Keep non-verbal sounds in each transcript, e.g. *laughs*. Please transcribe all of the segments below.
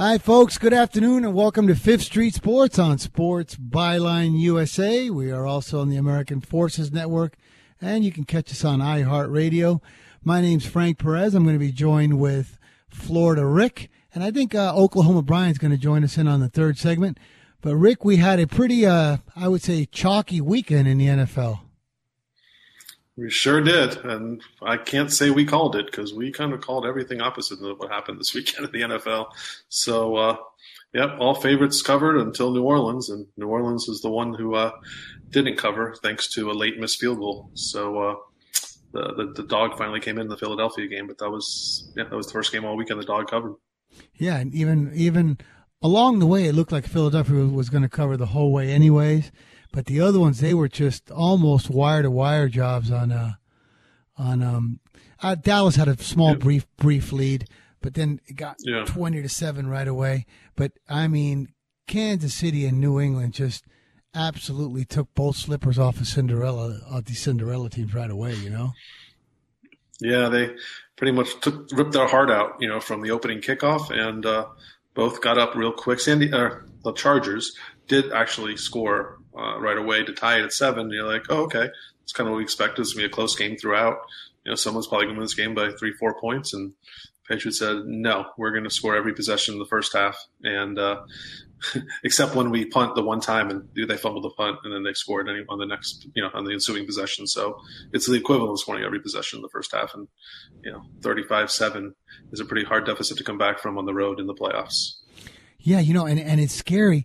Hi, folks. Good afternoon, and welcome to Fifth Street Sports on Sports Byline USA. We are also on the American Forces Network, and you can catch us on iHeartRadio. My name's Frank Perez. I'm going to be joined with Florida Rick, and I think uh, Oklahoma Brian's going to join us in on the third segment. But Rick, we had a pretty, uh, I would say, chalky weekend in the NFL. We sure did, and I can't say we called it because we kind of called everything opposite of what happened this *laughs* weekend in the NFL. So, uh, yep, all favorites covered until New Orleans, and New Orleans is the one who uh, didn't cover thanks to a late missed field goal. So uh, the, the, the dog finally came in the Philadelphia game, but that was yeah that was the first game all weekend the dog covered. Yeah, and even even along the way, it looked like Philadelphia was going to cover the whole way, anyways. But the other ones, they were just almost wire to wire jobs on uh, on um, uh, Dallas had a small brief brief lead, but then it got yeah. twenty to seven right away. But I mean, Kansas City and New England just absolutely took both slippers off of Cinderella of the Cinderella teams right away. You know. Yeah, they pretty much took ripped their heart out, you know, from the opening kickoff, and uh, both got up real quick. Sandy, uh, the Chargers did actually score uh, right away to tie it at seven. You're like, oh, okay, it's kind of what we expected. It's gonna be a close game throughout. You know, someone's probably gonna win this game by three, four points, and Patriots said, no, we're going to score every possession in the first half. And, uh, *laughs* except when we punt the one time and they fumbled the punt and then they scored on the next, you know, on the ensuing possession. So it's the equivalent of scoring every possession in the first half. And, you know, 35 7 is a pretty hard deficit to come back from on the road in the playoffs. Yeah, you know, and, and it's scary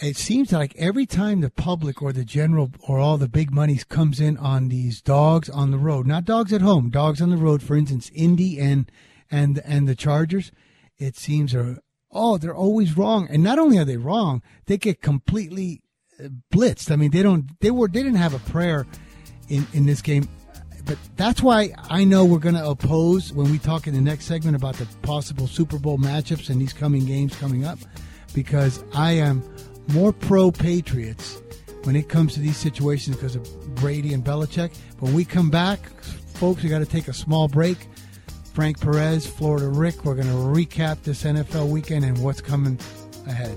it seems like every time the public or the general or all the big monies comes in on these dogs on the road, not dogs at home, dogs on the road, for instance, Indy and and and the Chargers, it seems are oh they're always wrong, and not only are they wrong, they get completely uh, blitzed. I mean, they don't they were they didn't have a prayer in in this game. But that's why I know we're going to oppose when we talk in the next segment about the possible Super Bowl matchups and these coming games coming up, because I am more pro Patriots when it comes to these situations because of Brady and Belichick. When we come back, folks, we got to take a small break. Frank Perez, Florida Rick, we're going to recap this NFL weekend and what's coming ahead.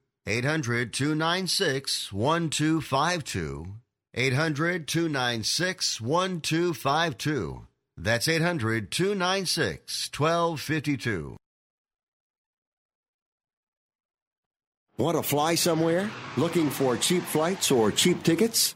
800 296 1252. 800 296 1252. That's 800 296 1252. Want to fly somewhere? Looking for cheap flights or cheap tickets?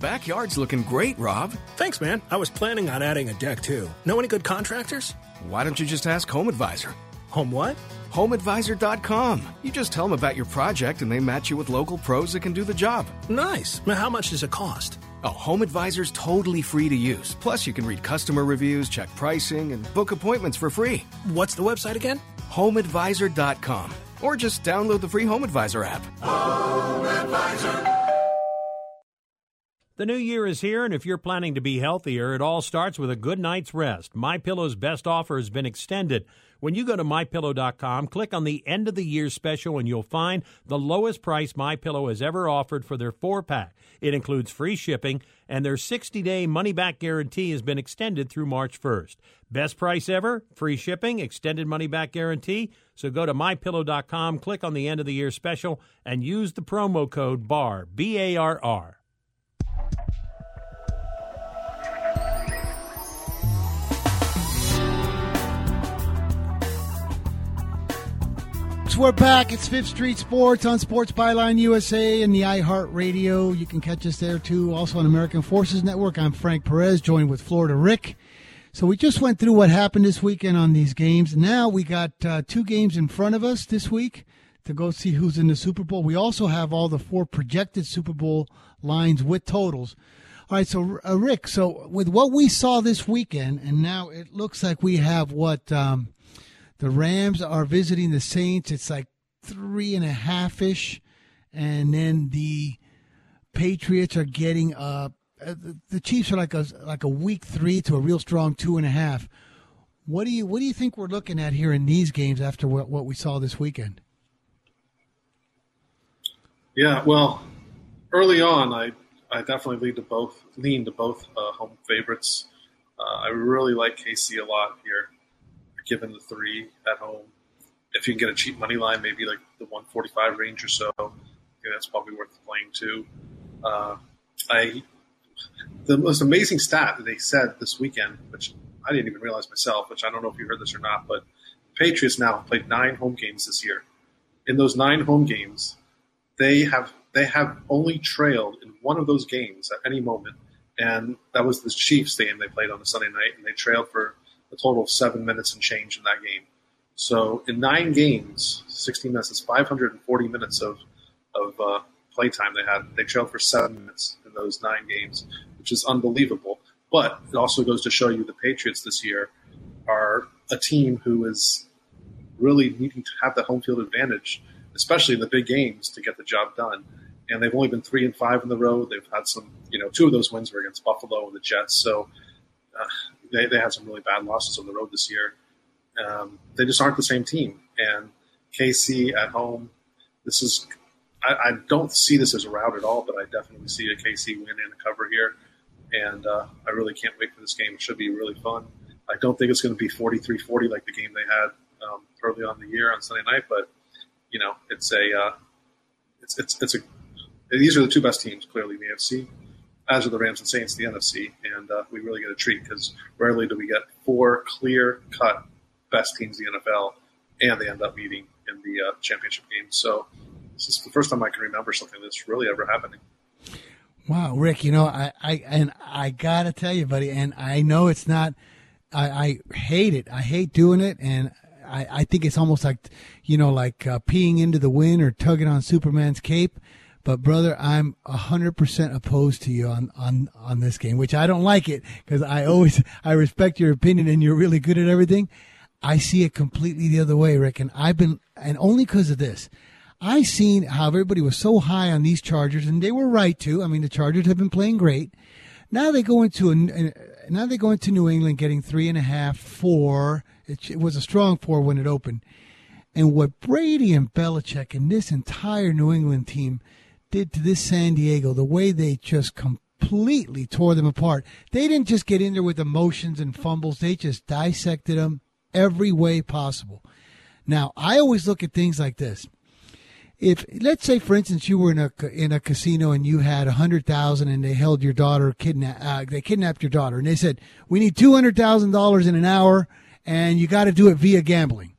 The backyard's looking great, Rob. Thanks, man. I was planning on adding a deck too. Know any good contractors? Why don't you just ask Home Advisor? Home what? HomeAdvisor.com. You just tell them about your project and they match you with local pros that can do the job. Nice. Now, how much does it cost? Oh, Home Advisor's totally free to use. Plus, you can read customer reviews, check pricing, and book appointments for free. What's the website again? HomeAdvisor.com. Or just download the free Home Advisor app. Home Advisor. The new year is here, and if you're planning to be healthier, it all starts with a good night's rest. My Pillow's best offer has been extended. When you go to mypillow.com, click on the end of the year special, and you'll find the lowest price My Pillow has ever offered for their four pack. It includes free shipping, and their 60 day money back guarantee has been extended through March 1st. Best price ever, free shipping, extended money back guarantee. So go to mypillow.com, click on the end of the year special, and use the promo code BAR, B A R R. we're back. It's Fifth Street Sports on Sports Byline USA and the iHeartRadio. You can catch us there too. Also on American Forces Network. I'm Frank Perez, joined with Florida Rick. So we just went through what happened this weekend on these games. Now we got uh, two games in front of us this week to go see who's in the Super Bowl. We also have all the four projected Super Bowl lines with totals. All right, so uh, Rick, so with what we saw this weekend, and now it looks like we have what um, the Rams are visiting the Saints. It's like three and a half ish, and then the Patriots are getting uh, the Chiefs are like a like a weak three to a real strong two and a half. What do you what do you think we're looking at here in these games after what, what we saw this weekend? Yeah, well, early on, I I definitely lean to both lean to both uh, home favorites. Uh, I really like KC a lot here given the three at home. If you can get a cheap money line, maybe like the 145 range or so, that's probably worth playing too. Uh, I the most amazing stat that they said this weekend, which I didn't even realize myself, which I don't know if you heard this or not, but Patriots now have played nine home games this year. In those nine home games, they have they have only trailed in one of those games at any moment, and that was the Chiefs game they played on a Sunday night, and they trailed for a total of seven minutes and change in that game. So in nine games, 16 minutes is 540 minutes of of uh, playtime they had. They trailed for seven minutes in those nine games, which is unbelievable. But it also goes to show you the Patriots this year are a team who is really needing to have the home field advantage, especially in the big games, to get the job done. And they've only been three and five in the road. They've had some, you know, two of those wins were against Buffalo and the Jets. So uh, they, they had some really bad losses on the road this year. Um, they just aren't the same team. And KC at home, this is, I, I, don't see this as a rout at all, but I definitely see a KC win and a cover here. And uh, I really can't wait for this game. It should be really fun. I don't think it's going to be 43 40 like the game they had um, early on the year on Sunday night, but, you know, it's a, uh, it's, it's, it's a, these are the two best teams clearly in the AFC as are the Rams and Saints, the NFC, and uh, we really get a treat because rarely do we get four clear cut best teams in the NFL, and they end up meeting in the uh, championship game. So this is the first time I can remember something that's really ever happening. Wow, Rick, you know, I, I and I gotta tell you, buddy, and I know it's not. I, I hate it. I hate doing it, and I, I think it's almost like, you know, like uh, peeing into the wind or tugging on Superman's cape. But brother, I'm hundred percent opposed to you on, on, on this game, which I don't like it because I always, I respect your opinion and you're really good at everything. I see it completely the other way, Rick. And I've been, and only because of this, I seen how everybody was so high on these Chargers and they were right to. I mean, the Chargers have been playing great. Now they go into a, now they go into New England getting three and a half, four. It, it was a strong four when it opened. And what Brady and Belichick and this entire New England team did to this San Diego, the way they just completely tore them apart. They didn't just get in there with emotions and fumbles, they just dissected them every way possible. Now, I always look at things like this. If let's say, for instance, you were in a in a casino and you had a hundred thousand, and they held your daughter kidnap, uh, they kidnapped your daughter, and they said, "We need two hundred thousand dollars in an hour, and you got to do it via gambling."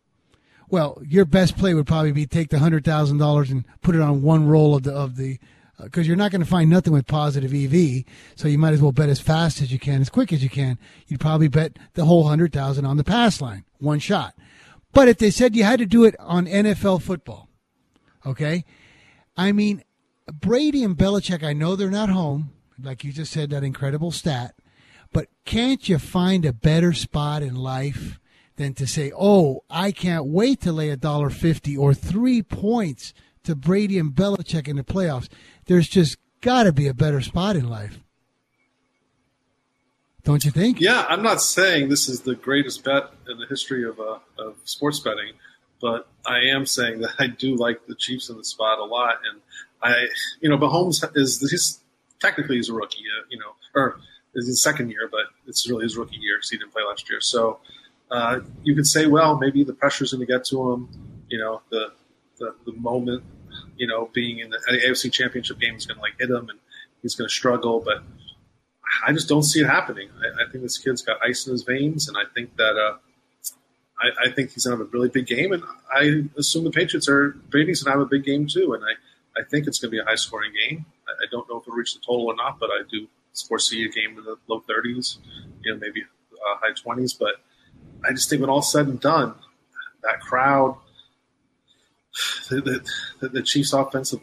Well, your best play would probably be take the hundred thousand dollars and put it on one roll of the of the because uh, you're not going to find nothing with positive EV. So you might as well bet as fast as you can, as quick as you can. You'd probably bet the whole hundred thousand on the pass line, one shot. But if they said you had to do it on NFL football, okay, I mean, Brady and Belichick, I know they're not home, like you just said, that incredible stat. But can't you find a better spot in life than to say, "Oh, I can't wait to lay a dollar fifty or three points to Brady and Belichick in the playoffs"? There's just got to be a better spot in life, don't you think? Yeah, I'm not saying this is the greatest bet in the history of uh, of sports betting, but I am saying that I do like the Chiefs in the spot a lot, and I, you know, Mahomes is he's technically he's a rookie, uh, you know, or is his second year, but it's really his rookie year because he didn't play last year. So uh, you could say, well, maybe the pressure's going to get to him. You know, the, the the moment, you know, being in the AFC Championship game is going to like hit him, and he's going to struggle. But I just don't see it happening. I, I, think this kid's got ice in his veins, and I think that uh, I, I, think he's going to have a really big game. And I assume the Patriots are Brady's to have a big game too. And I, I think it's going to be a high scoring game. I, I don't know if it'll reach the total or not, but I do foresee a game in the low 30s, you know, maybe uh, high 20s. But I just think when all said and done, that crowd, the, the, the Chiefs' offensive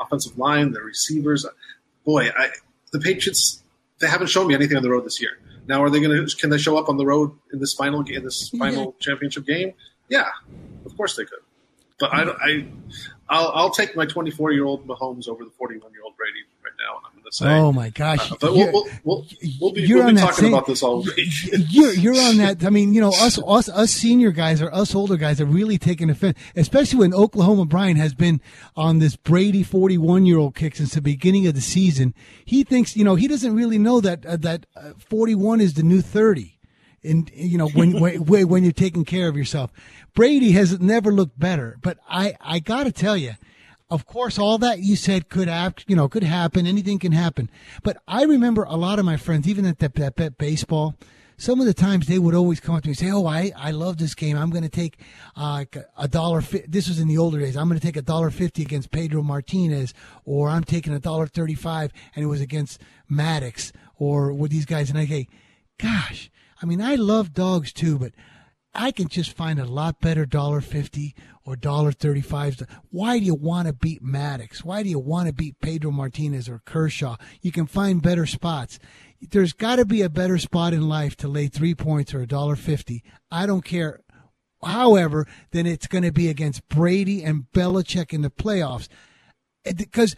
offensive line, the receivers, boy, I, the Patriots they haven't shown me anything on the road this year. Now, are they going to? Can they show up on the road in this final in this final championship game? Yeah, of course they could. But I, I, I'll, I'll take my 24 year old Mahomes over the 41 year old Brady right now, and I'm going to say, oh my gosh! Uh, but we'll, we'll, we'll, we'll, be, we'll be talking same, about this all week. You're, you're on that. I mean, you know, us, us, us senior guys or us older guys are really taking offense, especially when Oklahoma Brian has been on this Brady 41 year old kick since the beginning of the season. He thinks, you know, he doesn't really know that uh, that uh, 41 is the new 30 and you know when when *laughs* when you're taking care of yourself. Brady has never looked better, but I I got to tell you, of course, all that you said could have you know could happen. Anything can happen. But I remember a lot of my friends, even at that that, that baseball. Some of the times they would always come up to me and say, "Oh, I, I love this game. I'm going to take a dollar. Fi-. This was in the older days. I'm going to take a dollar fifty against Pedro Martinez, or I'm taking a dollar thirty-five, and it was against Maddux or with these guys." And I say, "Gosh, I mean, I love dogs too, but I can just find a lot better dollar fifty or dollar thirty five. Why do you want to beat Maddux? Why do you want to beat Pedro Martinez or Kershaw? You can find better spots. There's got to be a better spot in life to lay three points or a dollar fifty. I don't care. However, then it's going to be against Brady and Belichick in the playoffs. Because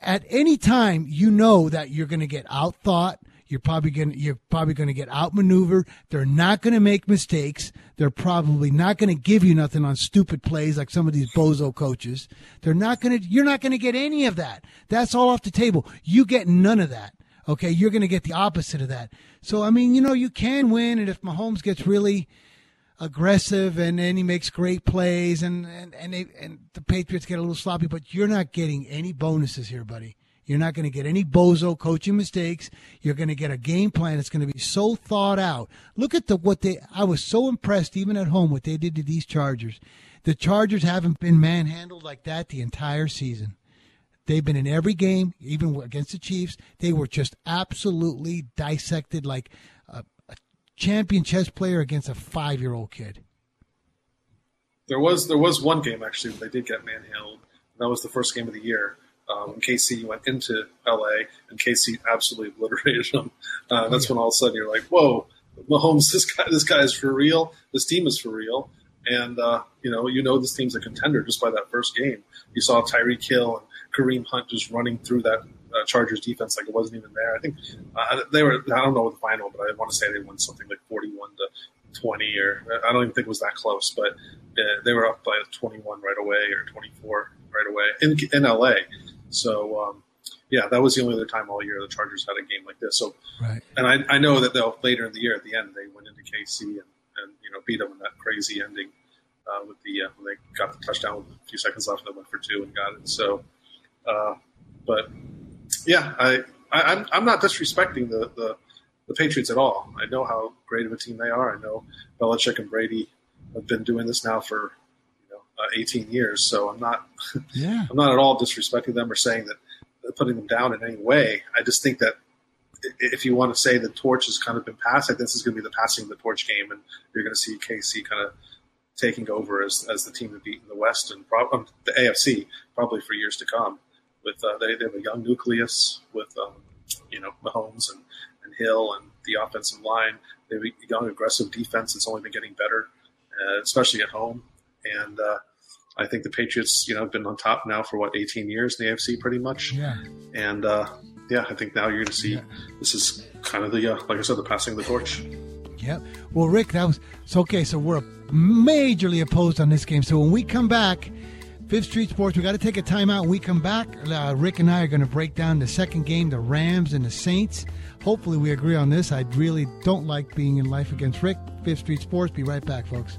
at any time, you know that you're going to get outthought you're probably going you're probably going to get outmaneuvered. They're not going to make mistakes. They're probably not going to give you nothing on stupid plays like some of these bozo coaches. They're not going to you're not going to get any of that. That's all off the table. You get none of that. Okay, you're going to get the opposite of that. So I mean, you know, you can win and if Mahomes gets really aggressive and then he makes great plays and and and, they, and the Patriots get a little sloppy, but you're not getting any bonuses here, buddy. You're not going to get any bozo coaching mistakes. You're going to get a game plan that's going to be so thought out. Look at the what they. I was so impressed even at home what they did to these Chargers. The Chargers haven't been manhandled like that the entire season. They've been in every game, even against the Chiefs. They were just absolutely dissected like a, a champion chess player against a five-year-old kid. There was there was one game actually they did get manhandled. That was the first game of the year uh, when KC went into LA and KC absolutely obliterated them. Uh, that's when all of a sudden you're like, whoa, Mahomes, *laughs* this guy, this guy is for real. This team is for real. And, uh, you know, you know this team's a contender just by that first game. You saw Tyreek Hill and Kareem Hunt just running through that uh, Chargers defense like it wasn't even there. I think uh, they were, I don't know the final, but I want to say they won something like 41 to 20 or I don't even think it was that close, but uh, they were up by 21 right away or 24 right away in, in LA. So um, yeah, that was the only other time all year the Chargers had a game like this. So right. and I, I know that they'll later in the year at the end they went into KC and, and you know beat them in that crazy ending uh, with the uh, when they got the touchdown with a few seconds left and they went for two and got it. So, uh, but yeah, I, I am I'm not disrespecting the, the the Patriots at all. I know how great of a team they are. I know Belichick and Brady have been doing this now for uh, 18 years. So I'm not, *laughs* yeah. I'm not at all disrespecting them or saying that putting them down in any way. I just think that if you want to say the torch has kind of been passed, I think this is going to be the passing of the torch game, and you're going to see KC kind of taking over as, as the team to beat in the West and pro- um, the AFC probably for years to come. With uh, they, they have a young nucleus with um, you know Mahomes and, and Hill and the offensive line. They have a young aggressive defense that's only been getting better, uh, especially at home. And uh, I think the Patriots, you know, have been on top now for what 18 years in the AFC, pretty much. Yeah. And uh, yeah, I think now you're going to see Yeah. this is kind of the uh, like I said, the passing of the torch. Yep. Well, Rick, that was so okay. So we're majorly opposed on this game. So when we come back, Fifth Street Sports, we got to take a timeout. When we come back, uh, Rick and I are going to break down the second game, the Rams and the Saints. Hopefully, we agree on this. I really don't like being in life against Rick. Fifth Street Sports. Be right back, folks.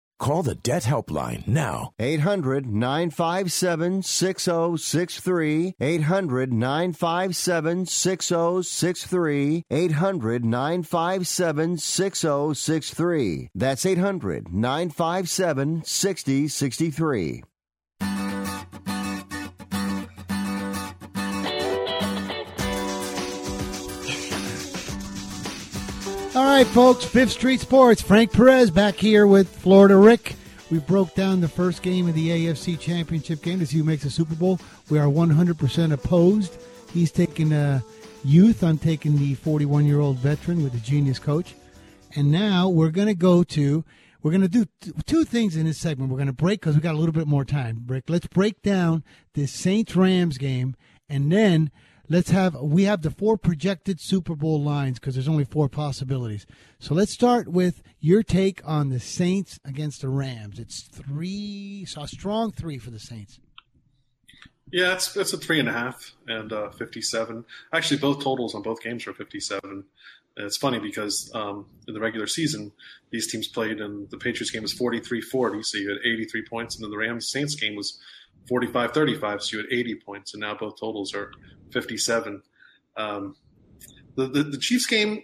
Call the Debt Helpline now. 800 957 6063. 800 957 6063. 800 957 6063. That's 800 957 6063. All right, folks. Fifth Street Sports. Frank Perez back here with Florida Rick. We broke down the first game of the AFC Championship game to see who makes the Super Bowl. We are 100% opposed. He's taking a uh, youth. I'm taking the 41 year old veteran with the genius coach. And now we're going to go to. We're going to do t- two things in this segment. We're going to break because we got a little bit more time. Break. Let's break down this Saints Rams game, and then let's have we have the four projected Super Bowl lines because there's only four possibilities. So let's start with your take on the Saints against the Rams. It's three, so a strong three for the Saints. Yeah, it's it's a three and a half and uh, fifty-seven. Actually, both totals on both games are fifty-seven. And it's funny because um, in the regular season, these teams played, and the Patriots game was 43-40, so you had 83 points, and then the Rams Saints game was 45 35, so you had 80 points, and now both totals are 57. Um, the, the, the Chiefs game,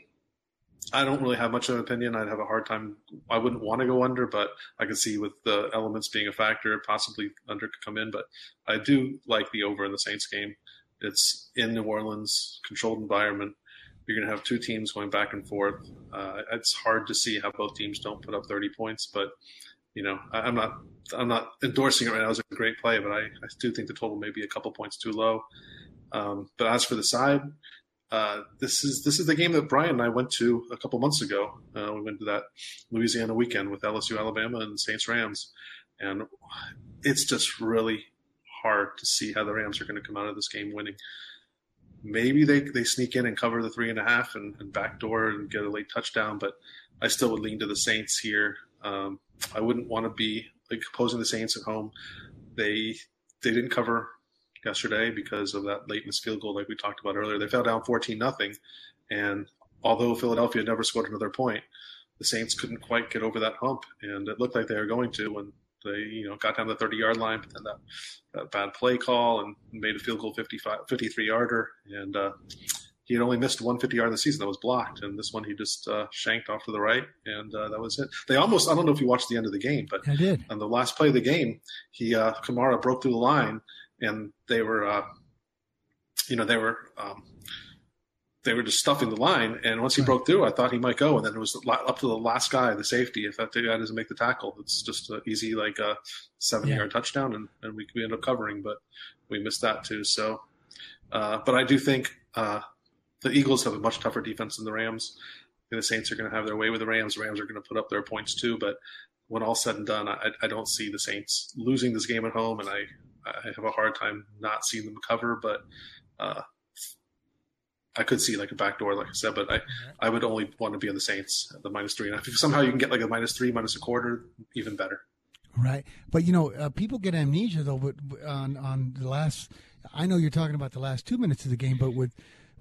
I don't really have much of an opinion. I'd have a hard time. I wouldn't want to go under, but I can see with the elements being a factor, possibly under could come in. But I do like the over in the Saints game. It's in New Orleans, controlled environment. You're going to have two teams going back and forth. Uh, it's hard to see how both teams don't put up 30 points, but you know, I, am not I'm not endorsing it right now as a great play, but I, I do think the total may be a couple points too low. Um, but as for the side, uh, this is this is the game that Brian and I went to a couple months ago. Uh, we went to that Louisiana weekend with LSU, Alabama, and Saints Rams, and it's just really hard to see how the Rams are going to come out of this game winning. Maybe they, they sneak in and cover the three and a half and, and backdoor and get a late touchdown, but I still would lean to the Saints here. Um, I wouldn't want to be like opposing the Saints at home. They they didn't cover yesterday because of that late missed field goal, like we talked about earlier. They fell down fourteen nothing, and although Philadelphia never scored another point, the Saints couldn't quite get over that hump, and it looked like they were going to when they you know got down the 30 yard line, but then that, that bad play call and made a field goal 55, 53 yarder, and uh, he had only missed one 50 yard in the season that was blocked, and this one he just uh, shanked off to the right, and uh, that was it. They almost I don't know if you watched the end of the game, but I did. On the last play of the game, he uh, Kamara broke through the line, and they were, uh, you know, they were. Um, they were just stuffing the line, and once he right. broke through, I thought he might go, and then it was up to the last guy, the safety. If that guy doesn't make the tackle, it's just an easy like a seven-yard yeah. touchdown, and, and we, we end up covering, but we missed that too. So, uh, but I do think uh, the Eagles have a much tougher defense than the Rams. The Saints are going to have their way with the Rams. The Rams are going to put up their points too, but when all said and done, I, I don't see the Saints losing this game at home, and I, I have a hard time not seeing them cover, but. Uh, I could see like a backdoor, like I said, but I, I would only want to be on the Saints at the minus three. And if somehow you can get like a minus three, minus a quarter, even better. Right, but you know, uh, people get amnesia though. But on on the last, I know you're talking about the last two minutes of the game, but with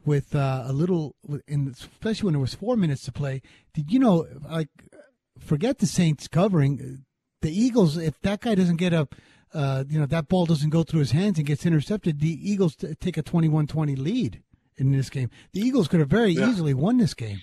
with uh, a little, in especially when there was four minutes to play, did you know? Like, forget the Saints covering the Eagles. If that guy doesn't get a, uh, you know, that ball doesn't go through his hands and gets intercepted, the Eagles t- take a 21-20 lead in this game. The Eagles could have very yeah. easily won this game.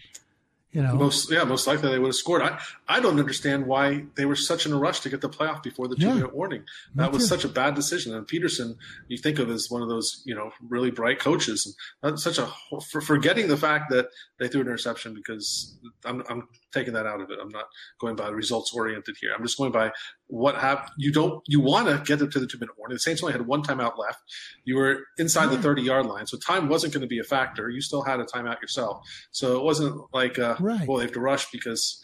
You know, most yeah, most likely they would have scored. I I don't understand why they were such in a rush to get the playoff before the two yeah. minute warning. That was such a bad decision. And Pederson, you think of as one of those you know really bright coaches, and that's such a for forgetting the fact that they threw an interception because I'm I'm taking that out of it. I'm not going by results oriented here. I'm just going by what have you don't you want to get it to the two minute warning. The Saints only had one timeout left. You were inside the 30 yard line, so time wasn't going to be a factor. You still had a timeout yourself, so it wasn't like uh, right. well they have to rush because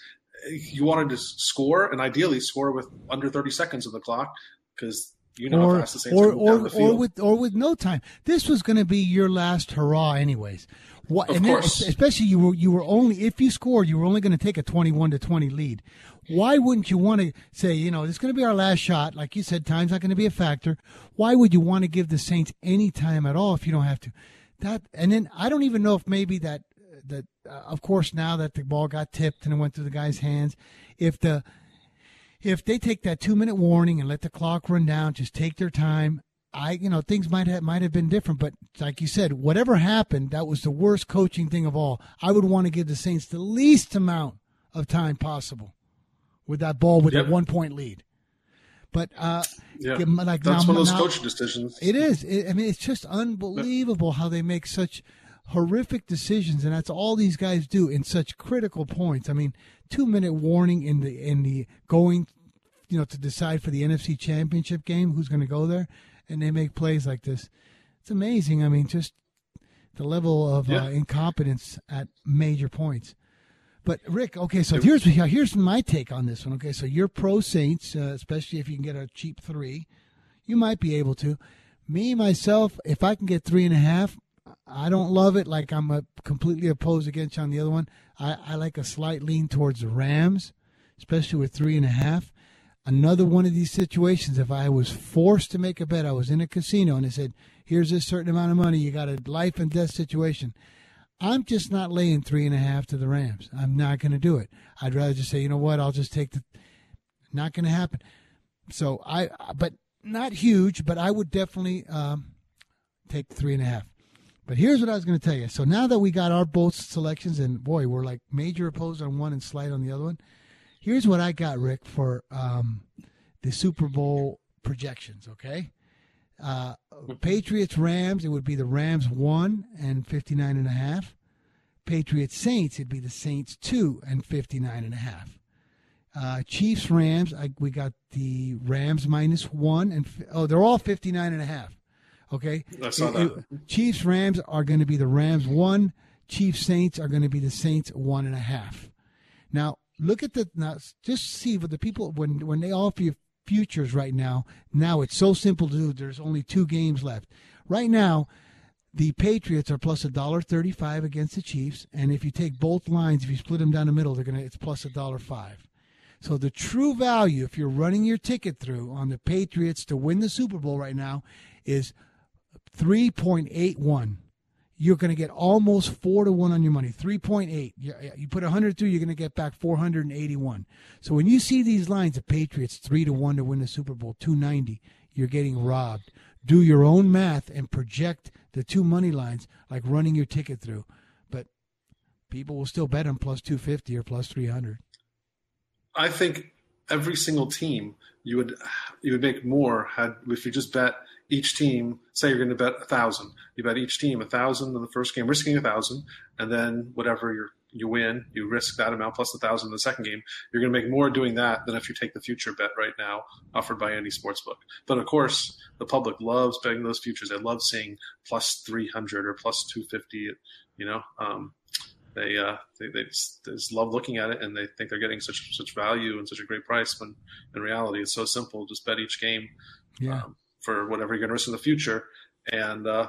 you wanted to score and ideally score with under 30 seconds of the clock because you know or, or, or, or with or with no time. This was going to be your last hurrah, anyways. What, of course. Then, especially you were you were only if you scored, you were only going to take a twenty-one to twenty lead. Why wouldn't you want to say, you know, this is going to be our last shot? Like you said, time's not going to be a factor. Why would you want to give the Saints any time at all if you don't have to? That and then I don't even know if maybe that that of course now that the ball got tipped and it went through the guy's hands, if the if they take that two minute warning and let the clock run down, just take their time. I, you know, things might have might have been different, but like you said, whatever happened, that was the worst coaching thing of all. I would want to give the Saints the least amount of time possible with that ball with yep. a one point lead. But uh, yeah, like that's now, one of those now, coaching decisions. It is. It, I mean, it's just unbelievable how they make such horrific decisions, and that's all these guys do in such critical points. I mean, two minute warning in the in the going, you know, to decide for the NFC Championship game who's going to go there and they make plays like this. It's amazing. I mean, just the level of yeah. uh, incompetence at major points. But Rick, okay, so here's here's my take on this one. Okay, so you're pro Saints, uh, especially if you can get a cheap three, you might be able to. Me myself, if I can get three and a half, I don't love it. Like I'm a completely opposed against you on the other one. I, I like a slight lean towards the Rams, especially with three and a half another one of these situations. If I was forced to make a bet, I was in a casino and they said, here's a certain amount of money, you got a life and death situation. I'm just not laying three and a half to the Rams. I'm not going to do it. I'd rather just say, you know what, I'll just take the. Not going to happen. So I, but not huge, but I would definitely um, take three and a half. But here's what I was going to tell you. So now that we got our both selections, and boy, we're like major opposed on one and slight on the other one. Here's what I got, Rick, for um, the Super Bowl projections. Okay, uh, Patriots Rams. It would be the Rams one and fifty nine and a half. Patriots Saints. It'd be the Saints two and fifty nine and a half. Uh, Chiefs Rams. I, we got the Rams minus one and oh, they're all fifty nine and a half. Okay. I saw that. Chiefs Rams are going to be the Rams one. Chiefs Saints are going to be the Saints one and a half. Now look at the now. Just see what the people when when they offer you futures right now. Now it's so simple to do. There's only two games left. Right now, the Patriots are plus a dollar thirty-five against the Chiefs, and if you take both lines, if you split them down the middle, they're gonna it's plus a dollar five. So the true value, if you're running your ticket through on the Patriots to win the Super Bowl right now, is 3.81. You're going to get almost four to one on your money. 3.8. You, put 100 through, you're going to get back 481. So when you see these lines, the Patriots three to one to win the Super Bowl, 290, you're getting robbed. Do your own math and project the two money lines like running your ticket through. But people will still bet them plus 250 or plus 300. I think every single team you would you would make more had if you just bet each team. Say you're going to bet a thousand, you bet each team a thousand in the first game, risking a thousand, and then whatever you you win, you risk that amount plus a thousand in the second game. You're going to make more doing that than if you take the future bet right now offered by any sports book. But of course, the public loves betting those futures. They love seeing plus 300 or plus 250. You know, um, they, uh, they they just, they just love looking at it and they think they're getting such such value and such a great price when in reality it's so simple just bet each game Yeah. um, for whatever you're going to risk in the future and uh,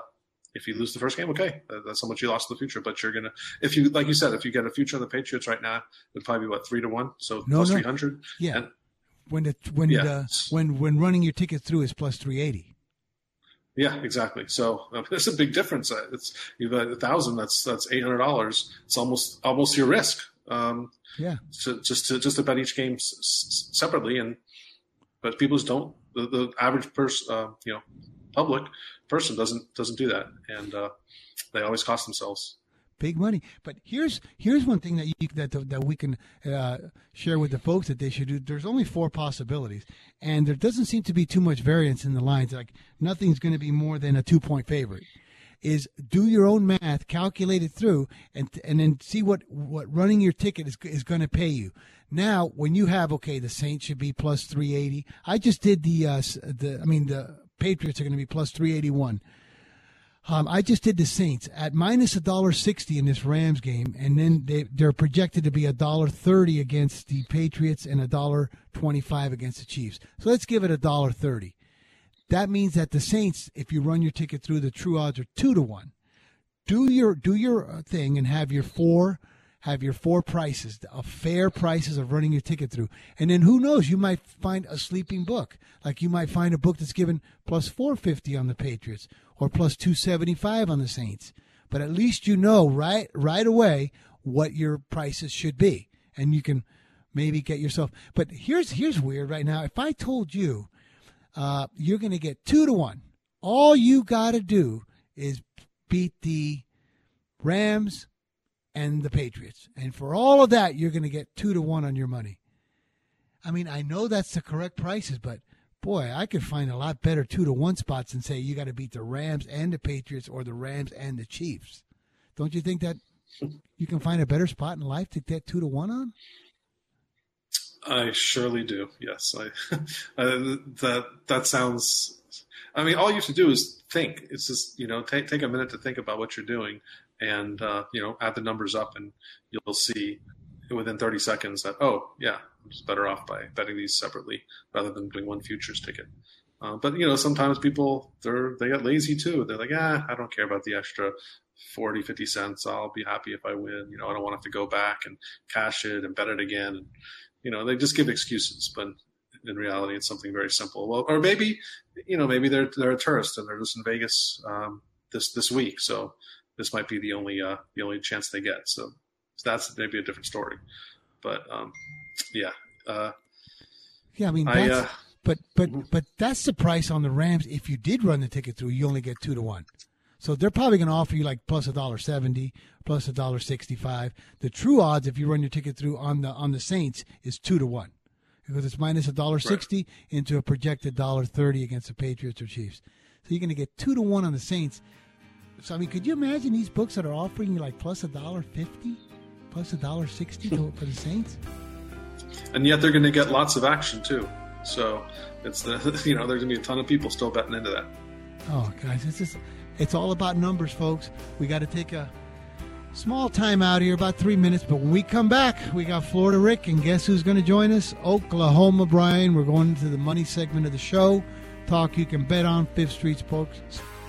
if you lose the first game okay that's how much you lost in the future but you're gonna if you like you said if you get a future on the Patriots right now it'd probably be what three to one so No, plus no. 300 Yeah. And- when the when Yeah. the when when running your ticket through is plus 380. Yeah, exactly. So uh, *laughs* there's a big difference. Uh, It's you've got a thousand. That's that's eight hundred dollars. It's almost almost your risk. Um, Yeah. to, just to just to bet each game s- s- separately, and but people just don't. The, the average person, uh, you know, public person doesn't doesn't do that, and uh, they always cost themselves. big money. But here's here's one thing that you that that we can uh, share with the folks that they should do. There's only four possibilities, and there doesn't seem to be too much variance in the lines. Like nothing's going to be more than a two point favorite. Is do your own math, calculate it through, and and then see what what running your ticket is is going to pay you. Now, when you have okay, the Saints should be plus three eighty. I just did the uh, the I mean the Patriots are going to be plus three eighty one. Um, I just did the Saints at minus a dollar sixty in this Rams game, and then they they're projected to be a dollar thirty against the Patriots and a dollar twenty five against the Chiefs. So let's give it a dollar thirty. That means that the Saints, if you run your ticket through, the true odds are two to one. Do your do your uh, thing and have your four have your four prices, a fair prices of running your ticket through, and then who knows? You might find a sleeping book, like you might find a book that's given plus four fifty on the Patriots or plus two seventy five on the Saints. But at least you know right right away what your prices should be, and you can maybe get yourself. But here's here's weird right now. If I told you uh, you're going to get two to one. All you got to do is beat the Rams and the Patriots. And for all of that, you're going to get two to one on your money. I mean, I know that's the correct prices, but boy, I could find a lot better two to one spots and say you got to beat the Rams and the Patriots or the Rams and the Chiefs. Don't you think that you can find a better spot in life to get two to one on? I surely do. Yes, I *laughs* that that sounds. I mean, all you have to do is think. It's just you know take take a minute to think about what you're doing, and uh, you know add the numbers up, and you'll see within 30 seconds that oh yeah, I'm just better off by betting these separately rather than doing one futures ticket. Uh, but you know sometimes people they're they get lazy too. They're like ah I don't care about the extra 40 50 cents. I'll be happy if I win. You know I don't want to have to go back and cash it and bet it again. And, you know they just give excuses but in reality it's something very simple well or maybe you know maybe they're they're a tourist and they're just in vegas um, this this week so this might be the only uh, the only chance they get so, so that's maybe a different story but um, yeah uh, Yeah, I mean I, that's uh, But but but that's the price on the Rams. If you did run the ticket through, you only get two to one. So they're probably going to offer you like plus a dollar seventy, plus a dollar sixty-five. The true odds, if you run your ticket through on the on the Saints, is two to one, because it's minus a dollar sixty into a projected dollar thirty against the Patriots or Chiefs. So you're going to get two to one on the Saints. So I mean, could you imagine these books that are offering you like plus a dollar fifty, plus a dollar sixty for the Saints? And yet they're going to get lots of action too. So it's the *laughs* you know there's going to be a ton of people still betting into that. Oh, guys, it's just it's all about numbers, folks. We got to take a small time out here, about three minutes. But when we come back, we got Florida Rick, and guess who's going to join us? Oklahoma Brian. We're going to the money segment of the show. Talk you can bet on Fifth Street Sports.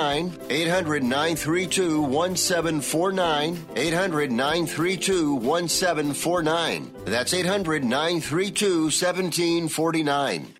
800 932 1749. 800 932 1749. That's 800 932 1749.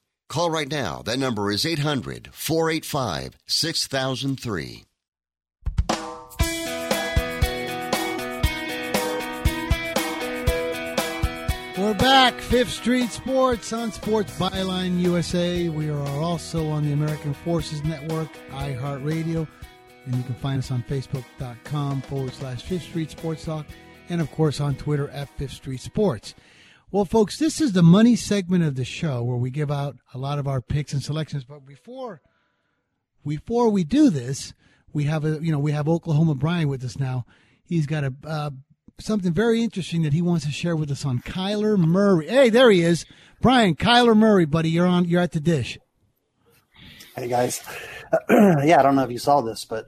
Call right now. That number is 800 485 6003. We're back, Fifth Street Sports on Sports Byline USA. We are also on the American Forces Network, iHeartRadio, and you can find us on Facebook.com forward slash Fifth Street Sports Talk, and of course on Twitter at Fifth Street Sports. Well, folks, this is the money segment of the show where we give out a lot of our picks and selections. But before before we do this, we have a you know we have Oklahoma Brian with us now. He's got a uh, something very interesting that he wants to share with us on Kyler Murray. Hey, there he is, Brian Kyler Murray, buddy. You're on. You're at the dish. Hey guys, *clears throat* yeah, I don't know if you saw this, but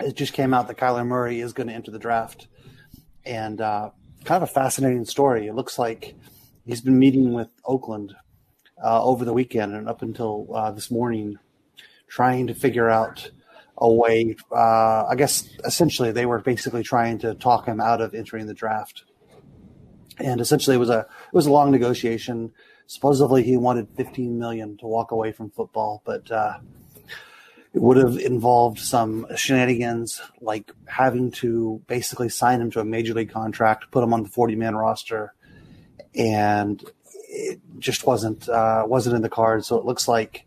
it just came out that Kyler Murray is going to enter the draft, and uh, kind of a fascinating story. It looks like he's been meeting with Oakland uh, over the weekend and up until uh, this morning, trying to figure out a way. Uh, I guess essentially they were basically trying to talk him out of entering the draft. and essentially it was a it was a long negotiation. Supposedly he wanted 15 million to walk away from football, but uh, it would have involved some shenanigans like having to basically sign him to a major league contract, put him on the 40 man roster, and it just wasn't uh, wasn't in the cards. So it looks like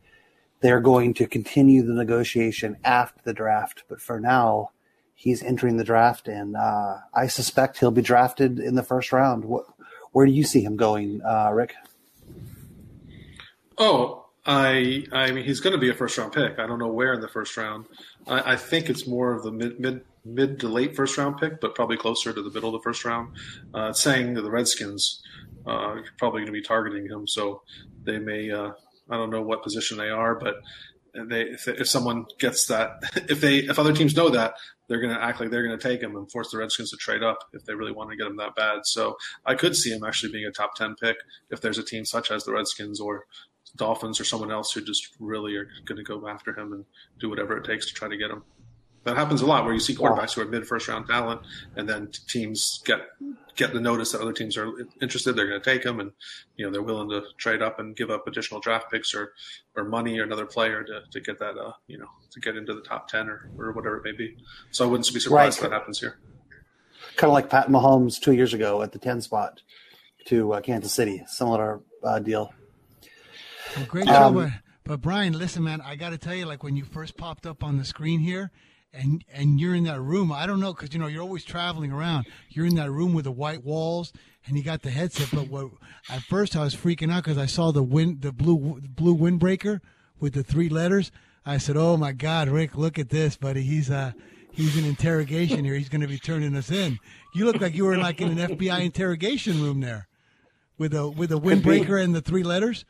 they're going to continue the negotiation after the draft, but for now he's entering the draft, and uh, I suspect he'll be drafted in the first round. What, where do you see him going, uh, Rick? Oh, I I mean he's going to be a first round pick. I don't know where in the first round. I, I think it's more of the mid mid mid to late first round pick, but probably closer to the middle of the first round. Uh, saying that the Redskins uh, are probably going to be targeting him, so they may. Uh, I don't know what position they are, but they if, if someone gets that, *laughs* if they if other teams know that, they're going to act like they're going to take him and force the Redskins to trade up if they really want to get him that bad. So I could see him actually being a top ten pick if there's a team such as the Redskins or Dolphins or someone else who just really are going to go after him and do whatever it takes to try to get him. That happens a lot where you see quarterbacks who are mid first round talent, and then teams get get the notice that other teams are interested. They're going to take them, and you know they're willing to trade up and give up additional draft picks or or money or another player to, to get that uh you know to get into the top ten or, or whatever it may be. So I wouldn't be surprised right. if that happens here. Kind of like Pat Mahomes two years ago at the ten spot to uh, Kansas City, similar uh, deal. Well, great job. Um, but Brian, listen, man, I got to tell you, like when you first popped up on the screen here, and and you're in that room. I don't know because you know you're always traveling around. You're in that room with the white walls, and you got the headset. But what at first I was freaking out because I saw the wind, the blue blue windbreaker with the three letters. I said, "Oh my God, Rick, look at this, buddy. He's uh he's in interrogation here. He's going to be turning us in. You look like you were like in an FBI interrogation room there, with a with a windbreaker and the three letters."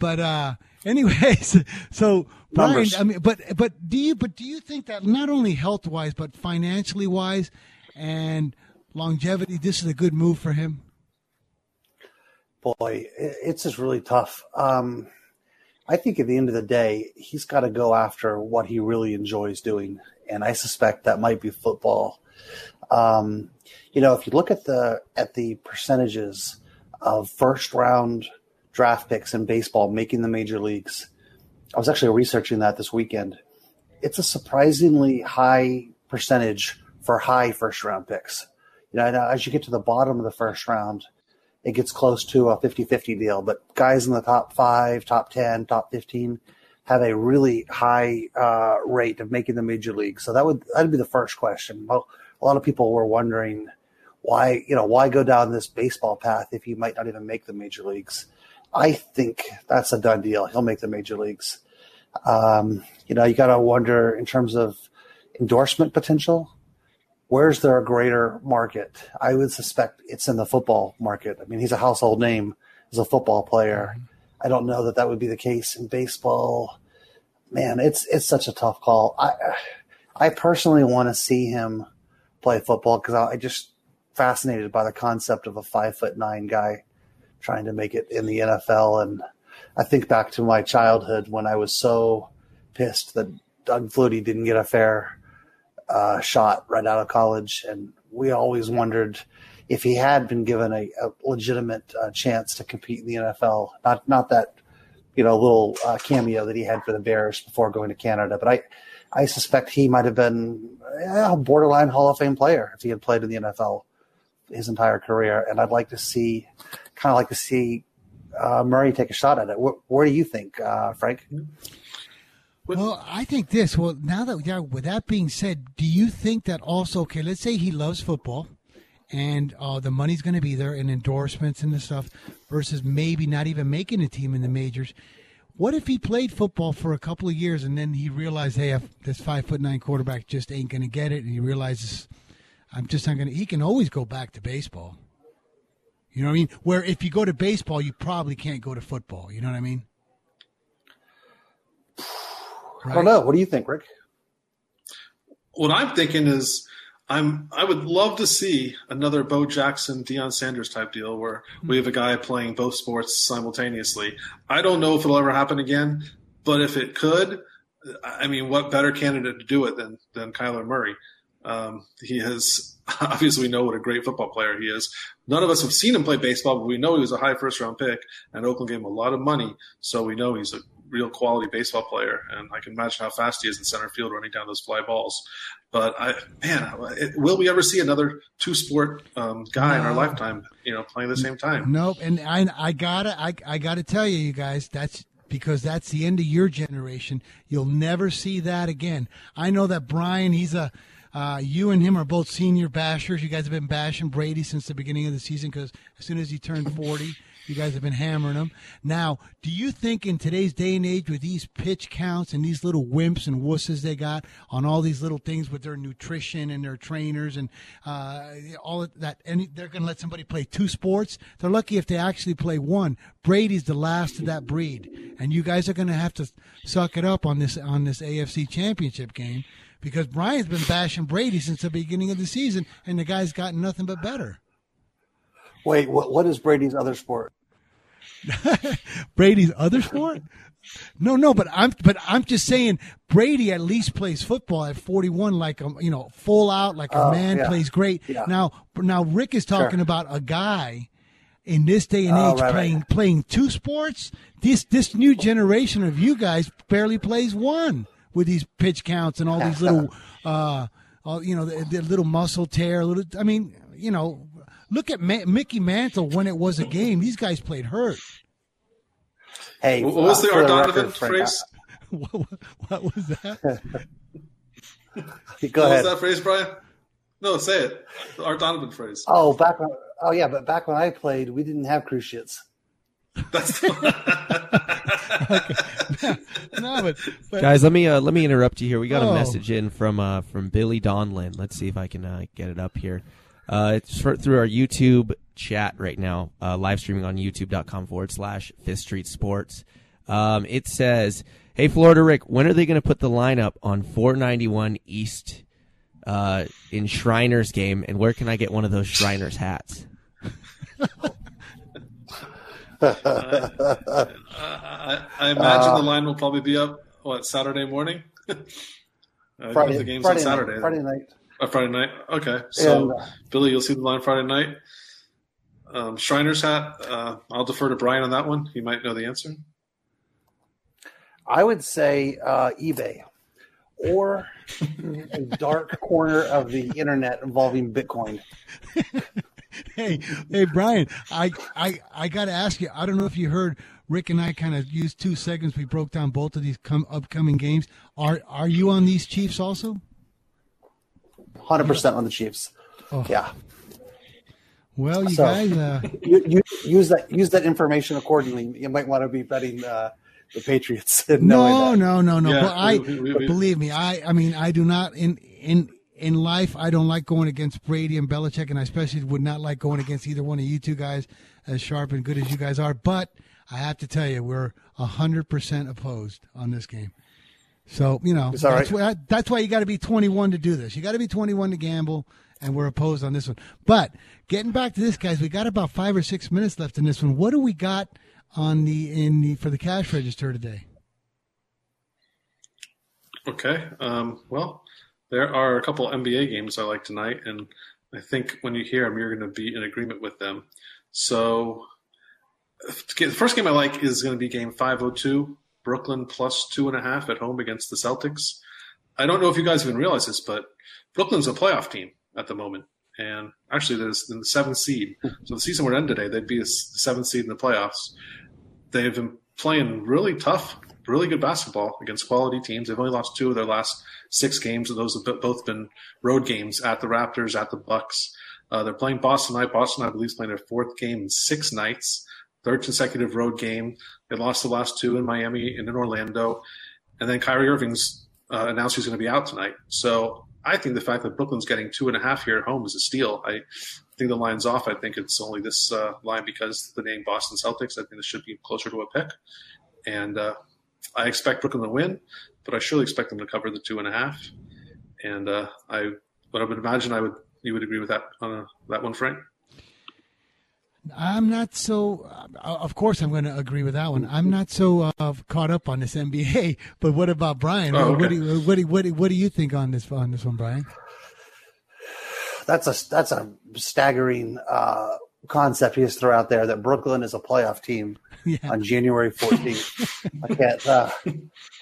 But uh, anyways, *laughs* so Brian, Numbers. I mean, but but do you but do you think that not only health wise but financially wise and longevity, this is a good move for him? Boy, it's just really tough. Um, I think at the end of the day, he's got to go after what he really enjoys doing, and I suspect that might be football. Um, you know, if you look at the at the percentages of first round draft picks in baseball making the major leagues. I was actually researching that this weekend. It's a surprisingly high percentage for high first round picks. You know, as you get to the bottom of the first round, it gets close to a 50 50 deal. But guys in the top five, top 10, top 15 have a really high uh, rate of making the major league. So that would that'd be the first question. Well, a lot of people were wondering why, you know, why go down this baseball path if you might not even make the major leagues? I think that's a done deal. He'll make the major leagues. Um, you know, you got to wonder in terms of endorsement potential. Where's there a greater market? I would suspect it's in the football market. I mean, he's a household name as a football player. I don't know that that would be the case in baseball. Man, it's it's such a tough call. I I personally want to see him play football because I, I just fascinated by the concept of a five foot nine guy trying to make it in the NFL. And I think back to my childhood when I was so pissed that Doug Flutie didn't get a fair uh, shot right out of college. And we always wondered if he had been given a, a legitimate uh, chance to compete in the NFL. Not not that you know little uh, cameo that he had for the Bears before going to Canada, but I I suspect he might have been a borderline Hall of Fame player if he had played in the NFL his entire career. And I'd like to see kind of like to see uh, Murray take a shot at it. What, what do you think, uh, Frank? Well, I think this. Well, now that yeah, with that being said, do you think that also? Okay, let's say he loves football, and uh, the money's going to be there, and endorsements and the stuff, versus maybe not even making a team in the majors. What if he played football for a couple of years and then he realized, hey, this five foot nine quarterback just ain't going to get it, and he realizes, I'm just not going to. He can always go back to baseball. You know what I mean? Where if you go to baseball, you probably can't go to football. You know what I mean? Right? I don't know. What do you think, Rick? What I'm thinking is, I'm I would love to see another Bo Jackson, Deion Sanders type deal where we have a guy playing both sports simultaneously. I don't know if it'll ever happen again, but if it could, I mean, what better candidate to do it than than Kyler Murray? Um, he has *laughs* obviously we know what a great football player he is. None of us have seen him play baseball, but we know he was a high first round pick, and Oakland gave him a lot of money, so we know he's a real quality baseball player. And I can imagine how fast he is in center field running down those fly balls. But I, man, it, will we ever see another two sport um, guy no. in our lifetime? You know, playing the same time? Nope. And I, I gotta, I, I gotta tell you, you guys, that's because that's the end of your generation. You'll never see that again. I know that Brian, he's a uh, you and him are both senior bashers. You guys have been bashing Brady since the beginning of the season because as soon as he turned 40, you guys have been hammering him. Now, do you think in today's day and age with these pitch counts and these little wimps and wusses they got on all these little things with their nutrition and their trainers and uh, all that, they're going to let somebody play two sports? They're lucky if they actually play one. Brady's the last of that breed, and you guys are going to have to suck it up on this on this AFC Championship game because Brian's been bashing Brady since the beginning of the season, and the guy's gotten nothing but better. Wait, what, what is Brady's other sport? *laughs* Brady's other sport? No, no, but I'm but I'm just saying Brady at least plays football at 41 like a you know full out like a oh, man yeah. plays great. Yeah. Now now Rick is talking sure. about a guy in this day and oh, age oh, right, playing right. playing two sports. This this new generation of you guys barely plays one with these pitch counts and all these little, *laughs* uh, all, you know, the, the, little muscle tear. Little, I mean, you know, look at Ma- Mickey Mantle when it was a game. These guys played hurt. Hey, what was uh, the Art Donovan phrase? *laughs* what, what, was that? *laughs* Go what ahead. was that phrase, Brian? No, say it. The Art Donovan phrase. Oh, back when, oh yeah, but back when I played, we didn't have cruise ships. That's *laughs* no, but, but, guys, let me uh, let me interrupt you here. We got oh. a message in from uh, from Billy Donlin. Let's see if I can uh, get it up here. Uh, it's for, through our YouTube chat right now, uh, live streaming on youtube.com forward slash Fifth Street Sports. Um, it says, Hey, Florida Rick, when are they going to put the lineup on 491 East uh, in Shriners game? And where can I get one of those Shriners hats? *laughs* uh, I, I, imagine uh, the line will probably be up what Saturday morning. *laughs* Friday, the game's Friday on Saturday. Night, Friday night. Oh, Friday night. Okay, so and, uh, Billy, you'll see the line Friday night. Um, Shriner's hat. Uh, I'll defer to Brian on that one. He might know the answer. I would say uh, eBay or *laughs* a dark corner of the internet involving Bitcoin. *laughs* *laughs* hey, hey, Brian, I, I, I got to ask you. I don't know if you heard Rick and I kind of used two seconds. We broke down both of these com- upcoming games. Are are you on these Chiefs also? Hundred percent on the Chiefs. Oh. Yeah. Well, you so, guys, uh... you, you, use that use that information accordingly. You might want to be betting uh, the Patriots. no, no, no, no, yeah, I we, we, we, believe me. I, I mean, I do not in in in life, I don't like going against Brady and Belichick, and I especially would not like going against either one of you two guys, as sharp and good as you guys are. But I have to tell you, we're hundred percent opposed on this game. So you know that's right. why that's why you got to be 21 to do this. You got to be 21 to gamble, and we're opposed on this one. But getting back to this, guys, we got about five or six minutes left in this one. What do we got on the in the for the cash register today? Okay. Um, well, there are a couple NBA games I like tonight, and I think when you hear them, you're going to be in agreement with them. So, the first game I like is going to be game 502, Brooklyn plus two and a half at home against the Celtics. I don't know if you guys even realize this, but Brooklyn's a playoff team at the moment. And actually, there's in the seventh seed. So the season would end today. They'd be the seventh seed in the playoffs. They've been playing really tough really good basketball against quality teams. They've only lost two of their last six games, and those have both been road games at the Raptors, at the Bucks. Uh, they're playing Boston tonight. Boston, I believe, is playing their fourth game in six nights, third consecutive road game. They lost the last two in Miami and in Orlando, and then Kyrie Irving's uh, announced he's going to be out tonight. So I think the fact that Brooklyn's getting two and a half here at home is a steal. I think the line's off. I think it's only this uh, line because the name Boston Celtics. I think this should be closer to a pick. And uh, I expect Brooklyn to win, but I surely expect them to cover the two and a half. And uh, I, but I would imagine I would you would agree with that on uh, that one, Frank. I'm not so. Uh, of course, I'm going to agree with that one. I'm not so uh, caught up on this NBA. *laughs* But what about Brian? Oh, okay. what, do you, what, do you, what, do you, what do you think on this on this one, Brian? that's a that's a staggering uh, concept he just threw out there that Brooklyn is a playoff team *laughs* yeah. on January 14th. I can't. Uh,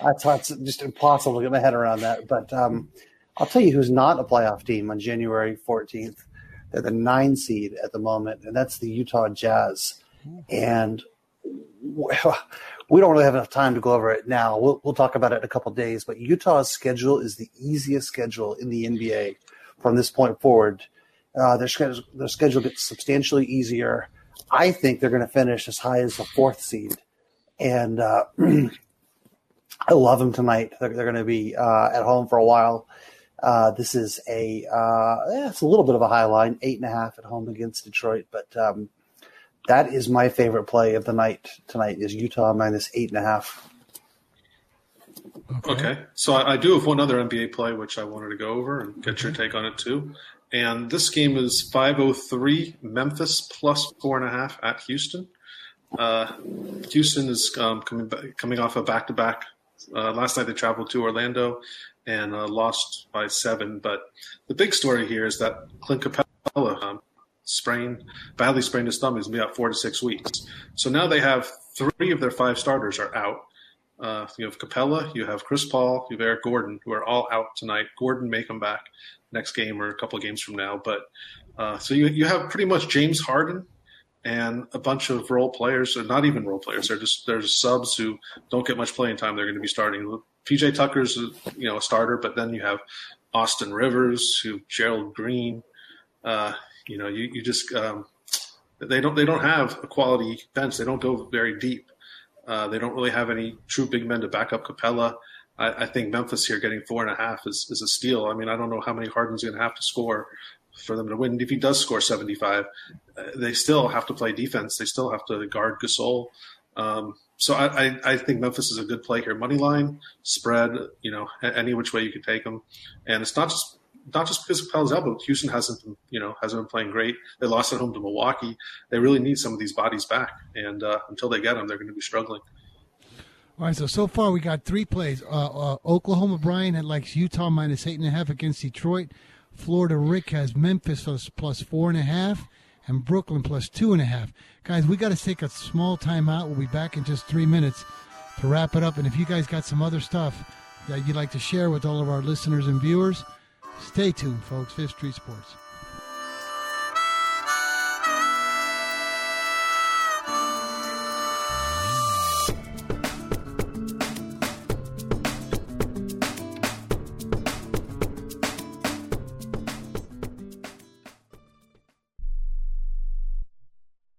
that's, that's just impossible to get my head around that. But um, I'll tell you who's not a playoff team on January 14th. They're the nine seed at the moment, and that's the Utah Jazz. And we don't really have enough time to go over it now. We'll, we'll talk about it in a couple days. But Utah's schedule is the easiest schedule in the NBA from this point forward. Uh, their schedule, their schedule gets substantially easier. I think they're going to finish as high as the fourth seed, and uh, *clears throat* I love them tonight. They're, they're going to be uh, at home for a while. Uh, this is a uh, yeah, it's a little bit of a high line, eight and a half at home against Detroit, but um, that is my favorite play of the night tonight. Is Utah minus eight and a half. Okay. okay. So I, I, do have one other NBA play which I wanted to go over and get your take on it too. And this game is 503 Memphis plus four and a half at Houston. Uh, Houston is um, coming coming off a back to back. Last night they traveled to Orlando and uh, lost by seven. But the big story here is that Clint Capela um, sprained, badly sprained his thumb. He's to be out four to six weeks. So now they have three of their five starters are out. Uh, you have Capela, you have Chris Paul, you have Eric Gordon, who are all out tonight. Gordon may come back next game or a couple of games from now. But uh, so you you have pretty much James Harden and a bunch of role players, or not even role players. They're just there's subs who don't get much playing time. They're going to be starting. PJ Tucker's you know a starter, but then you have Austin Rivers, who Gerald Green. Uh, you know, you you just um, they don't they don't have a quality bench. They don't go very deep. Uh, they don't really have any true big men to back up Capela. I, I, think Memphis here getting four and a half is, is a steal. I mean, I don't know how many Harden's going to have to score for them to win. If he does score 75, uh, they still have to play defense. They still have to guard Gasol. Um, so I, I, I, think Memphis is a good play here. Money line, spread, you know, any which way you could take them. And it's not just not just because of Pel's elbow. Houston hasn't been, you know, hasn't been playing great. They lost at home to Milwaukee. They really need some of these bodies back, and uh, until they get them, they're going to be struggling. All right, so so far we got three plays. Uh, uh, Oklahoma Brian had likes Utah minus eight and a half against Detroit. Florida Rick has Memphis plus, plus four and a half, and Brooklyn plus two and a half. Guys, we got to take a small timeout. We'll be back in just three minutes to wrap it up. And if you guys got some other stuff that you'd like to share with all of our listeners and viewers, stay tuned, folks. Fifth Street Sports.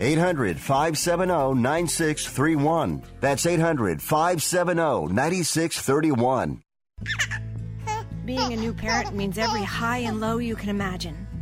800 570 9631. That's 800 570 9631. Being a new parent means every high and low you can imagine.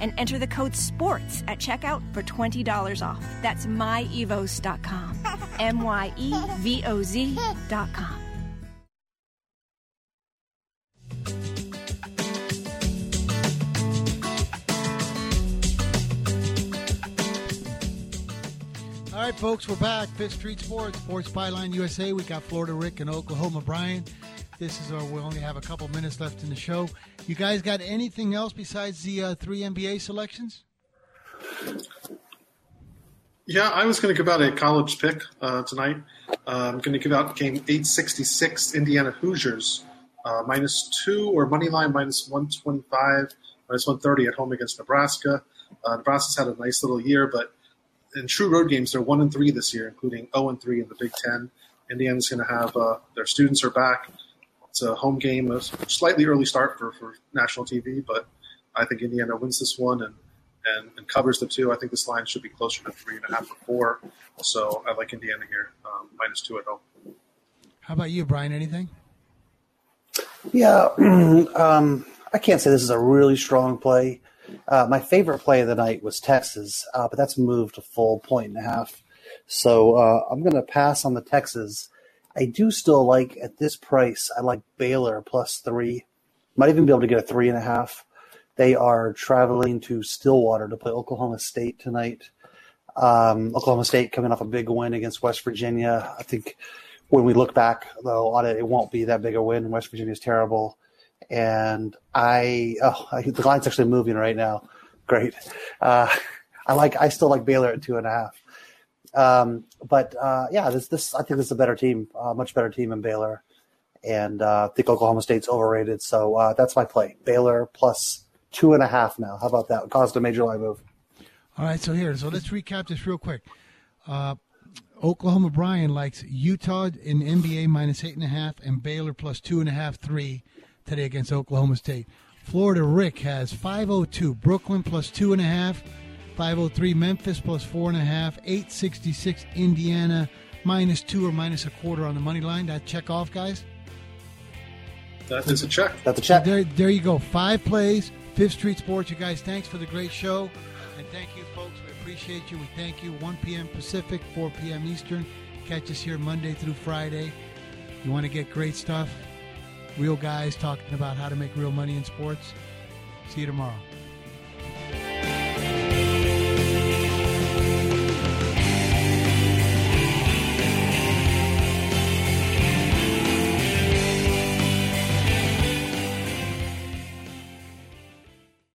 and enter the code SPORTS at checkout for $20 off. That's myevoz.com. *laughs* M Y E V O Z.com. All right, folks, we're back. Fifth Street Sports, Sports Byline USA. We got Florida Rick and Oklahoma Brian. This is our. We only have a couple minutes left in the show. You guys got anything else besides the uh, three NBA selections? Yeah, I was going to give out a college pick uh, tonight. Uh, I'm going to give out game 866 Indiana Hoosiers uh, minus two or money line minus 125, minus 130 at home against Nebraska. Uh, Nebraska's had a nice little year, but in true road games, they're one and three this year, including 0 and three in the Big Ten. Indiana's going to have uh, their students are back. It's a home game, a slightly early start for, for national TV, but I think Indiana wins this one and, and, and covers the two. I think this line should be closer to three and a half or four. So I like Indiana here, um, minus two at home. How about you, Brian? Anything? Yeah, *clears throat* um, I can't say this is a really strong play. Uh, my favorite play of the night was Texas, uh, but that's moved to full point and a half. So uh, I'm going to pass on the Texas. I do still like at this price. I like Baylor plus three. Might even be able to get a three and a half. They are traveling to Stillwater to play Oklahoma State tonight. Um, Oklahoma State coming off a big win against West Virginia. I think when we look back, though, on it, it won't be that big a win. West Virginia is terrible, and I oh, I, the line's actually moving right now. Great. Uh, I like. I still like Baylor at two and a half. Um, but uh, yeah, this this I think this is a better team, uh, much better team than Baylor, and uh, I think Oklahoma State's overrated. So uh, that's my play. Baylor plus two and a half now. How about that? Caused a major line move. All right, so here, so let's recap this real quick. Uh, Oklahoma Brian likes Utah in NBA minus eight and a half and Baylor plus two and a half, three today against Oklahoma State. Florida Rick has 502 Brooklyn plus two and a half, 503 Memphis plus four and a half, 866 Indiana minus two or minus a quarter on the money line. That check off, guys. That is a check. That's a check. So there, there you go. Five plays, Fifth Street Sports. You guys, thanks for the great show. And thank you, folks. We appreciate you. We thank you. 1 p.m. Pacific, 4 p.m. Eastern. Catch us here Monday through Friday. You want to get great stuff? Real guys talking about how to make real money in sports. See you tomorrow.